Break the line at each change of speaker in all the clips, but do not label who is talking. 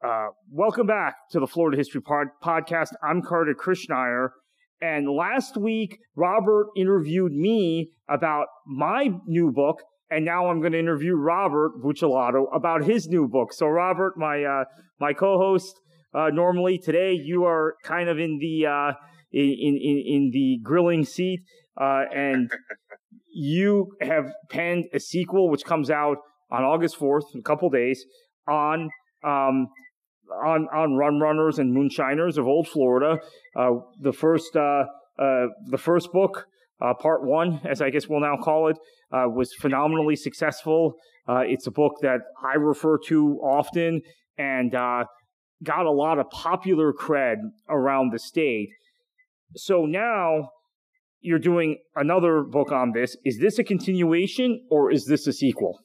Uh, welcome back to the Florida History Pod- Podcast. I'm Kartik Krishnaiyer. And last week, Robert interviewed me about my new book, and now I'm going to interview Robert Buccellato about his new book. So, Robert, my uh, my co-host, uh, normally today you are kind of in the uh, in, in in the grilling seat, uh, and you have penned a sequel which comes out on August 4th, in a couple days, on um, on on Rum Runners and Moonshiners of Old Florida. Uh, the first uh, uh, the first book, uh, part one, as I guess we'll now call it, uh, was phenomenally successful. Uh, it's a book that I refer to often and got a lot of popular cred around the state. So now you're doing another book on this. Is this a continuation or is this a sequel?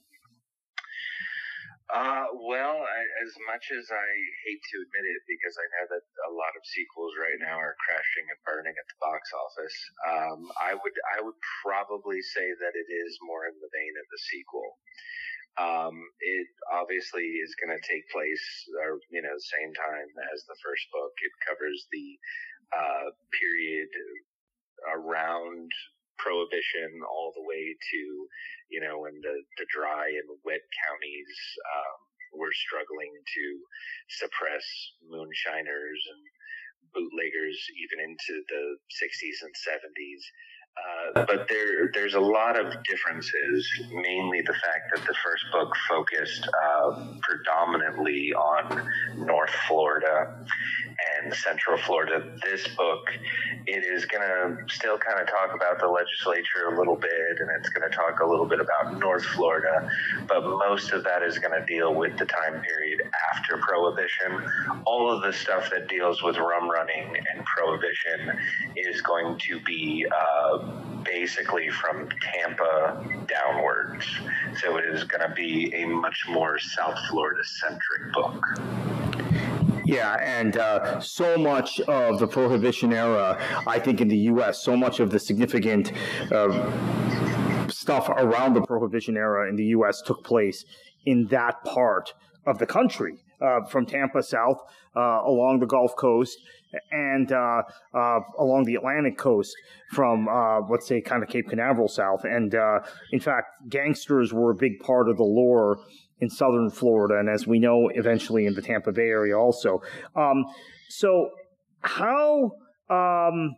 Uh, well, I, as much as I hate to admit it, because I know that a lot of sequels right now are crashing and burning at the box office, um, I would I would probably say that it is more in the vein of the sequel. Um, it obviously is going to take place, or you know, the same time as the first book. It covers the uh, period around prohibition all the way to you know when the the dry and wet counties um, were struggling to suppress moonshiners and bootleggers even into the 60s and 70s uh, but there, there's a lot of differences. Mainly the fact that the first book focused uh, predominantly on North Florida and Central Florida. This book, it is going to still kind of talk about the legislature a little bit, and it's going to talk a little bit about North Florida. But most of that is going to deal with the time period after Prohibition. All of the stuff that deals with rum running and Prohibition is going to be. Uh, basically from Tampa downwards. So it is going to be a much more South Florida centric book.
Yeah, and uh, so much of the Prohibition era, I think, in the U.S., so much of the significant uh, stuff around the Prohibition era in the U.S. took place in that part of the country, uh, from Tampa south uh, along the Gulf Coast and uh, uh, along the Atlantic coast from, uh, let's say, kind of Cape Canaveral south. And uh, in fact, gangsters were a big part of the lore in southern Florida, and as we know, eventually in the Tampa Bay area also. Um, so, how um,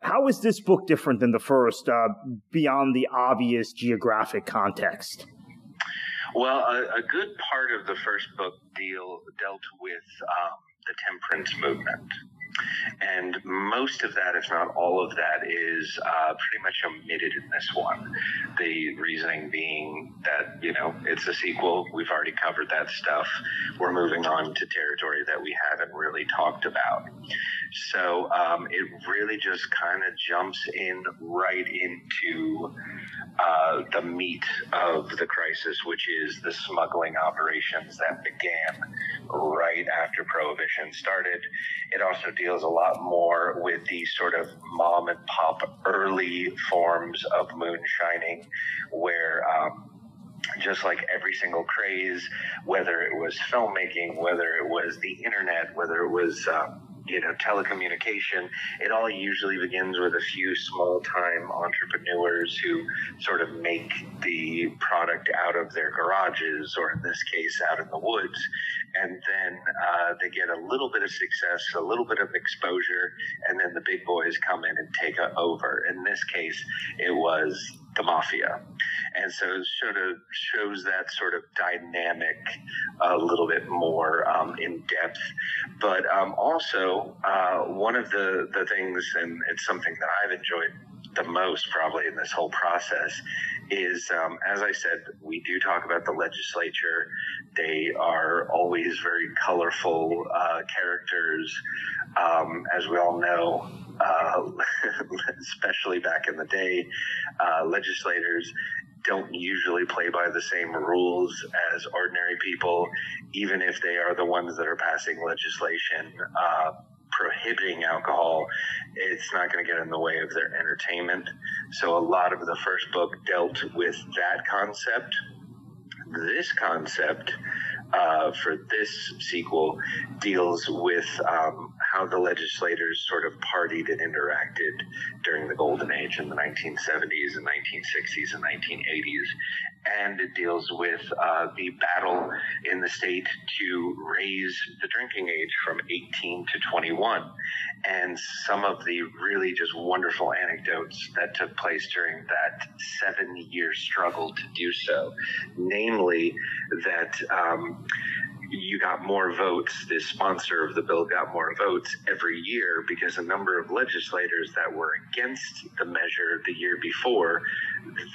how is this book different than the first, uh, beyond the obvious geographic context?
Well, a, a, good part of the first book deal dealt with um, the temperance movement. And most of that, if not all of that, is uh, pretty much omitted in this one. The reasoning being that, you know, it's a sequel. We've already covered that stuff. We're moving on to territory that we haven't really talked about. So um, it really just kind of jumps in right into uh, the meat of the crisis, which is the smuggling operations that began right after Prohibition started. It also deals a lot more with the sort of mom and pop early forms of moonshining, where um, just like every single craze, whether it was filmmaking, whether it was the internet, whether it was um, you know, telecommunication, it all usually begins with a few small time entrepreneurs who sort of make the product out of their garages, or in this case, out in the woods. And then uh, they get a little bit of success, a little bit of exposure, and then the big boys come in and take over. In this case, it was the mafia. And so it sort of shows that sort of dynamic a little bit more um, in depth. But um, also, uh, one of the, the things, and it's something that I've enjoyed the most probably in this whole process is, um, as I said, we do talk about the legislature. They are always very colorful uh, characters. Um, as we all know, uh, especially back in the day, uh, legislators don't usually play by the same rules as ordinary people, even if they are the ones that are passing legislation uh, prohibiting alcohol, it's not going to get in the way of their entertainment. So a lot of the first book dealt with that concept. This concept uh, for this sequel deals with um, how the legislators sort of partied and interacted during the golden age in the 1970s and 1960s and 1980s. And it deals with uh, the battle in the state to raise the drinking age from 18 to 21 and some of the really just wonderful anecdotes that took place during that seven year struggle to do so. Namely, that um, you got more votes, the sponsor of the bill got more votes every year because a number of legislators that were against the measure the year before,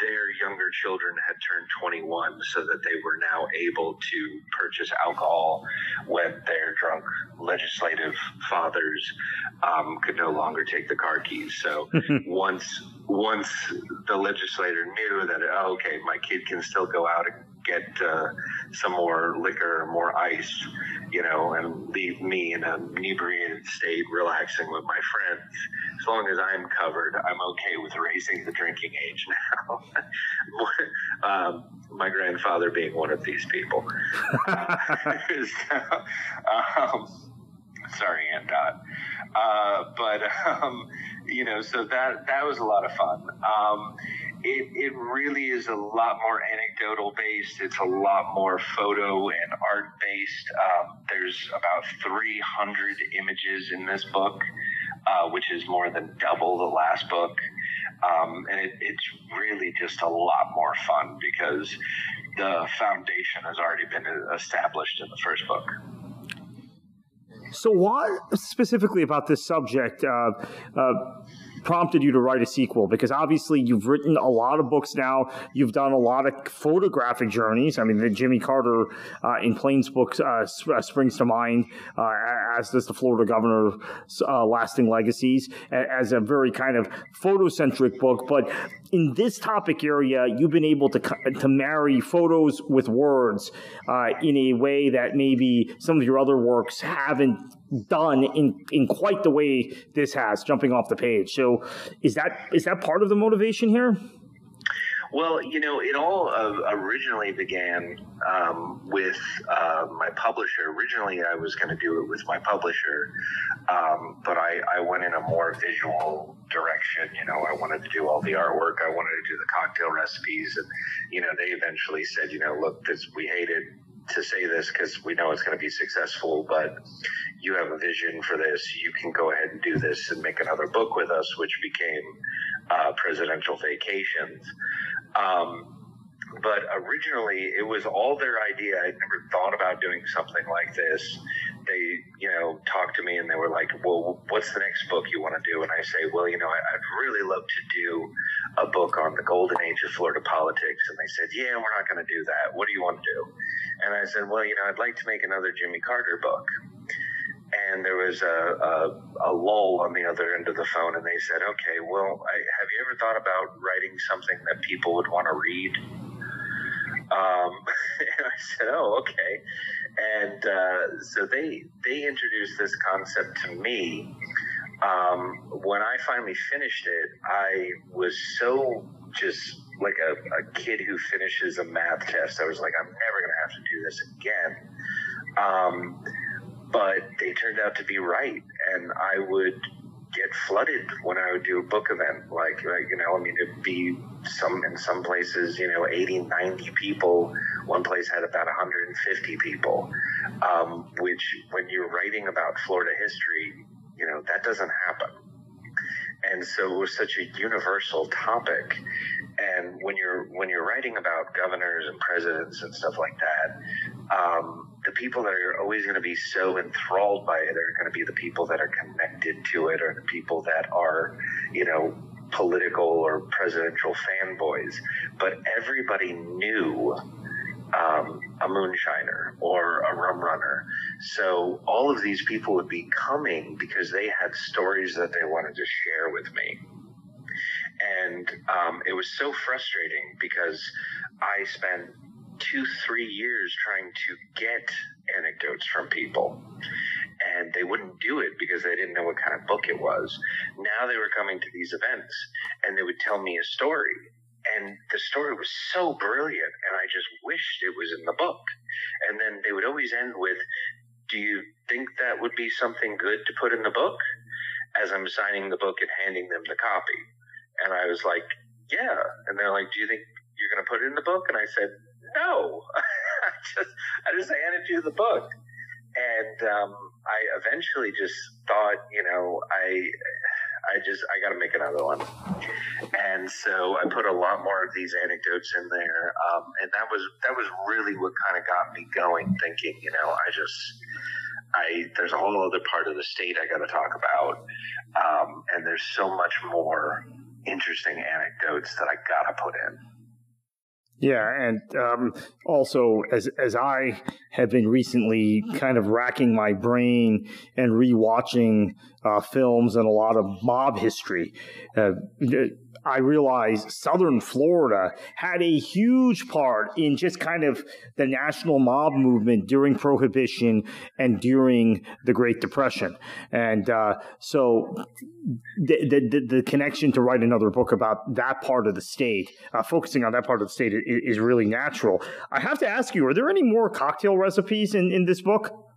their younger children had turned 21 so that they were now able to purchase alcohol when their drunk legislative fathers um, could no longer take the car keys. So once once the legislator knew that, oh, okay, my kid can still go out and get uh, some more liquor, more ice, you know, and leave me in an inebriated state relaxing with my friends. As long as I'm covered, I'm okay with raising the drinking age now. um, my grandfather being one of these people. so, um, sorry, Aunt Dot. Uh, but um, you know, so that that was a lot of fun. Um, it, it really is a lot more anecdotal based. It's a lot more photo and art based. Um, there's about 300 images in this book, uh, which is more than double the last book. Um, and it, it's really just a lot more fun because the foundation has already been established in the first book.
So, what specifically about this subject? Uh, uh, prompted you to write a sequel? Because obviously you've written a lot of books now. You've done a lot of photographic journeys. I mean, the Jimmy Carter uh, in Plains book uh, uh springs to mind, uh, as does the Florida Governor uh, Lasting Legacies, as a very kind of photocentric book. But in this topic area, you've been able to to marry photos with words in a way that maybe some of your other works haven't done in in quite the way this has, jumping off the page. So, is that is that part of the motivation here?
Well, you know, it all uh, originally began um, with uh, my publisher. Originally, I was going to do it with my publisher, um, but I, I, went in a more visual direction. You know, I wanted to do all the artwork. I wanted to do the cocktail recipes, and you know, they eventually said, you know, look, this we hate it to say this because we know it's going to be successful, but you have a vision for this. You can go ahead and do this and make another book with us, which became uh, Presidential Vacations. Um, but originally, it was all their idea. I'd never thought about doing something like this. They, you know, talked to me and they were like, "Well, what's the next book you want to do?" And I say, "Well, you know, I, would really love to do a book on the golden age of Florida politics." And they said, "Yeah, we're not going to do that. What do you want to do?" And I said, "Well, you know, I'd like to make another Jimmy Carter book." and there was a, a, a, lull on the other end of the phone, and they said, "Okay, well, I, have you ever thought about writing something that people would want to read?" Um, and I said, "Oh, okay." And uh, so they they introduced this concept to me. Um, when I finally finished it, I was so just like a, a kid who finishes a math test. I was like, I'm never going to have to do this again. Um, but they turned out to be right. And I would get flooded when I would do a book event. Like, like, you know, I mean, it'd be some, in some places, you know, 80, 90 people. One place had about 150 people, um, which when you're writing about Florida history, you know, that doesn't happen. And so it was such a universal topic. And when you're, when you're writing about governors and presidents and stuff like that, um, the people that are always going to be so enthralled by it are going to be the people that are connected to it or the people that are, you know, political or presidential fanboys. But everybody knew um, a moonshiner or a rum runner. So all of these people would be coming because they had stories that they wanted to share with me. And um, it was so frustrating because I spent two, three years trying to get anecdotes from people. And they wouldn't do it because they didn't know what kind of book it was. Now they were coming to these events and they would tell me a story. and the story was so brilliant, and I just wished it was in the book. And then they would always end with, "Do you think that would be something good to put in the book?" As I'm signing the book and handing them the copy, and I was like, "Yeah." And they're like, "Do you think you're going to put it in the book?" And I said, "No." I just I just handed you the book and um, I eventually just thought, you know, I I just I got to make another one, and so I put a lot more of these anecdotes in there, um, and that was that was really what kind of got me going, thinking, you know, I just I there's a whole other part of the state I got to talk about, um, and there's so much more interesting anecdotes that I got to put in.
Yeah, and um, also as as I have been recently kind of racking my brain and rewatching uh, films and a lot of mob history, uh, I realized Southern Florida had a huge part in just kind of the national mob movement during Prohibition and during the Great Depression. And uh, so the, the, the, connection to write another book about that part of the state, uh, focusing on that part of the state, is, is really natural. I have to ask you, are there any more cocktail recipes in, in this book?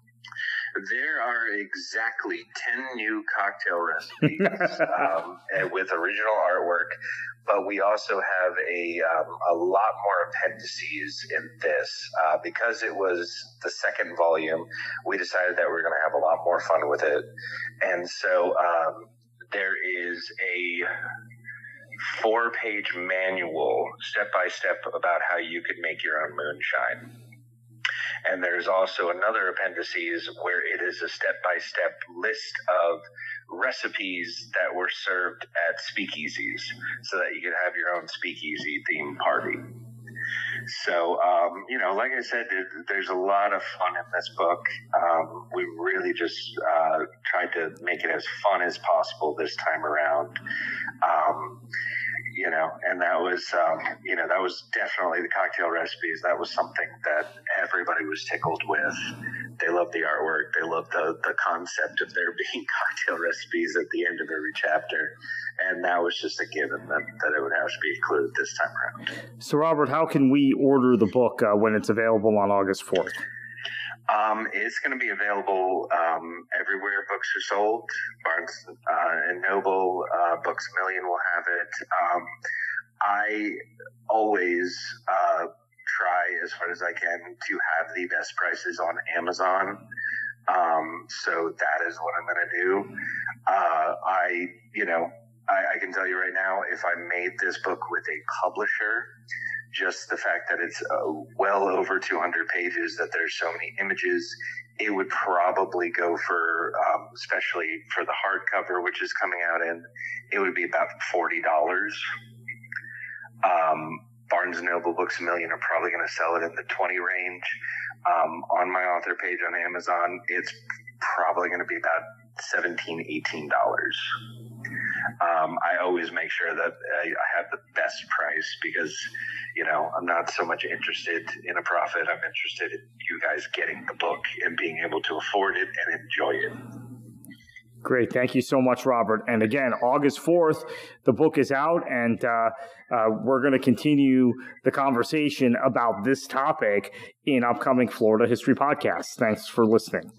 There are exactly 10 new cocktail recipes um, with original artwork, but we also have a, um, a lot more appendices in this. Uh, because it was the second volume, we decided that we are going to have a lot more fun with it. And so um, there is a four page manual, step by step, about how you could make your own moonshine. And there's also another appendices where it is a step by step list of recipes that were served at speakeasies so that you could have your own speakeasy theme party. So, um, you know, like I said, there's a lot of fun in this book. Um, we really just uh, tried to make it as fun as possible this time around. Um, you know, and that was, um, you know, that was definitely the cocktail recipes. That was something that everybody was tickled with. They loved the artwork. They loved the, the concept of there being cocktail recipes at the end of every chapter. And that was just a given that, that it would have to be included this time around.
So, Robert, how can we order the book uh, when it's available on August 4th?
Um, it's going to be available um, everywhere books are sold. Barnes uh, and Noble, uh, Books a Million will have it. Um, I always uh, try as hard as I can to have the best prices on Amazon. Um, so that is what I'm going to do. Uh, I, you know, I, I can tell you right now, if I made this book with a publisher, just the fact that it's uh, well over 200 pages, that there's so many images, it would probably go for, um, especially for the hardcover, which is coming out in, it would be about $40. Um, Barnes and Noble Books a Million are probably going to sell it in the 20 range. Um, on my author page on Amazon, it's probably going to be about 17 $18. Um, I always make sure that I, I have the best price because you know, I'm not so much interested in a profit. I'm interested in you guys getting the book and being able to afford it and enjoy it.
Great. Thank you so much, Robert. And again, August 4th, the book is out, and uh, uh, we're going to continue the conversation about this topic in upcoming Florida History podcasts. Thanks for listening.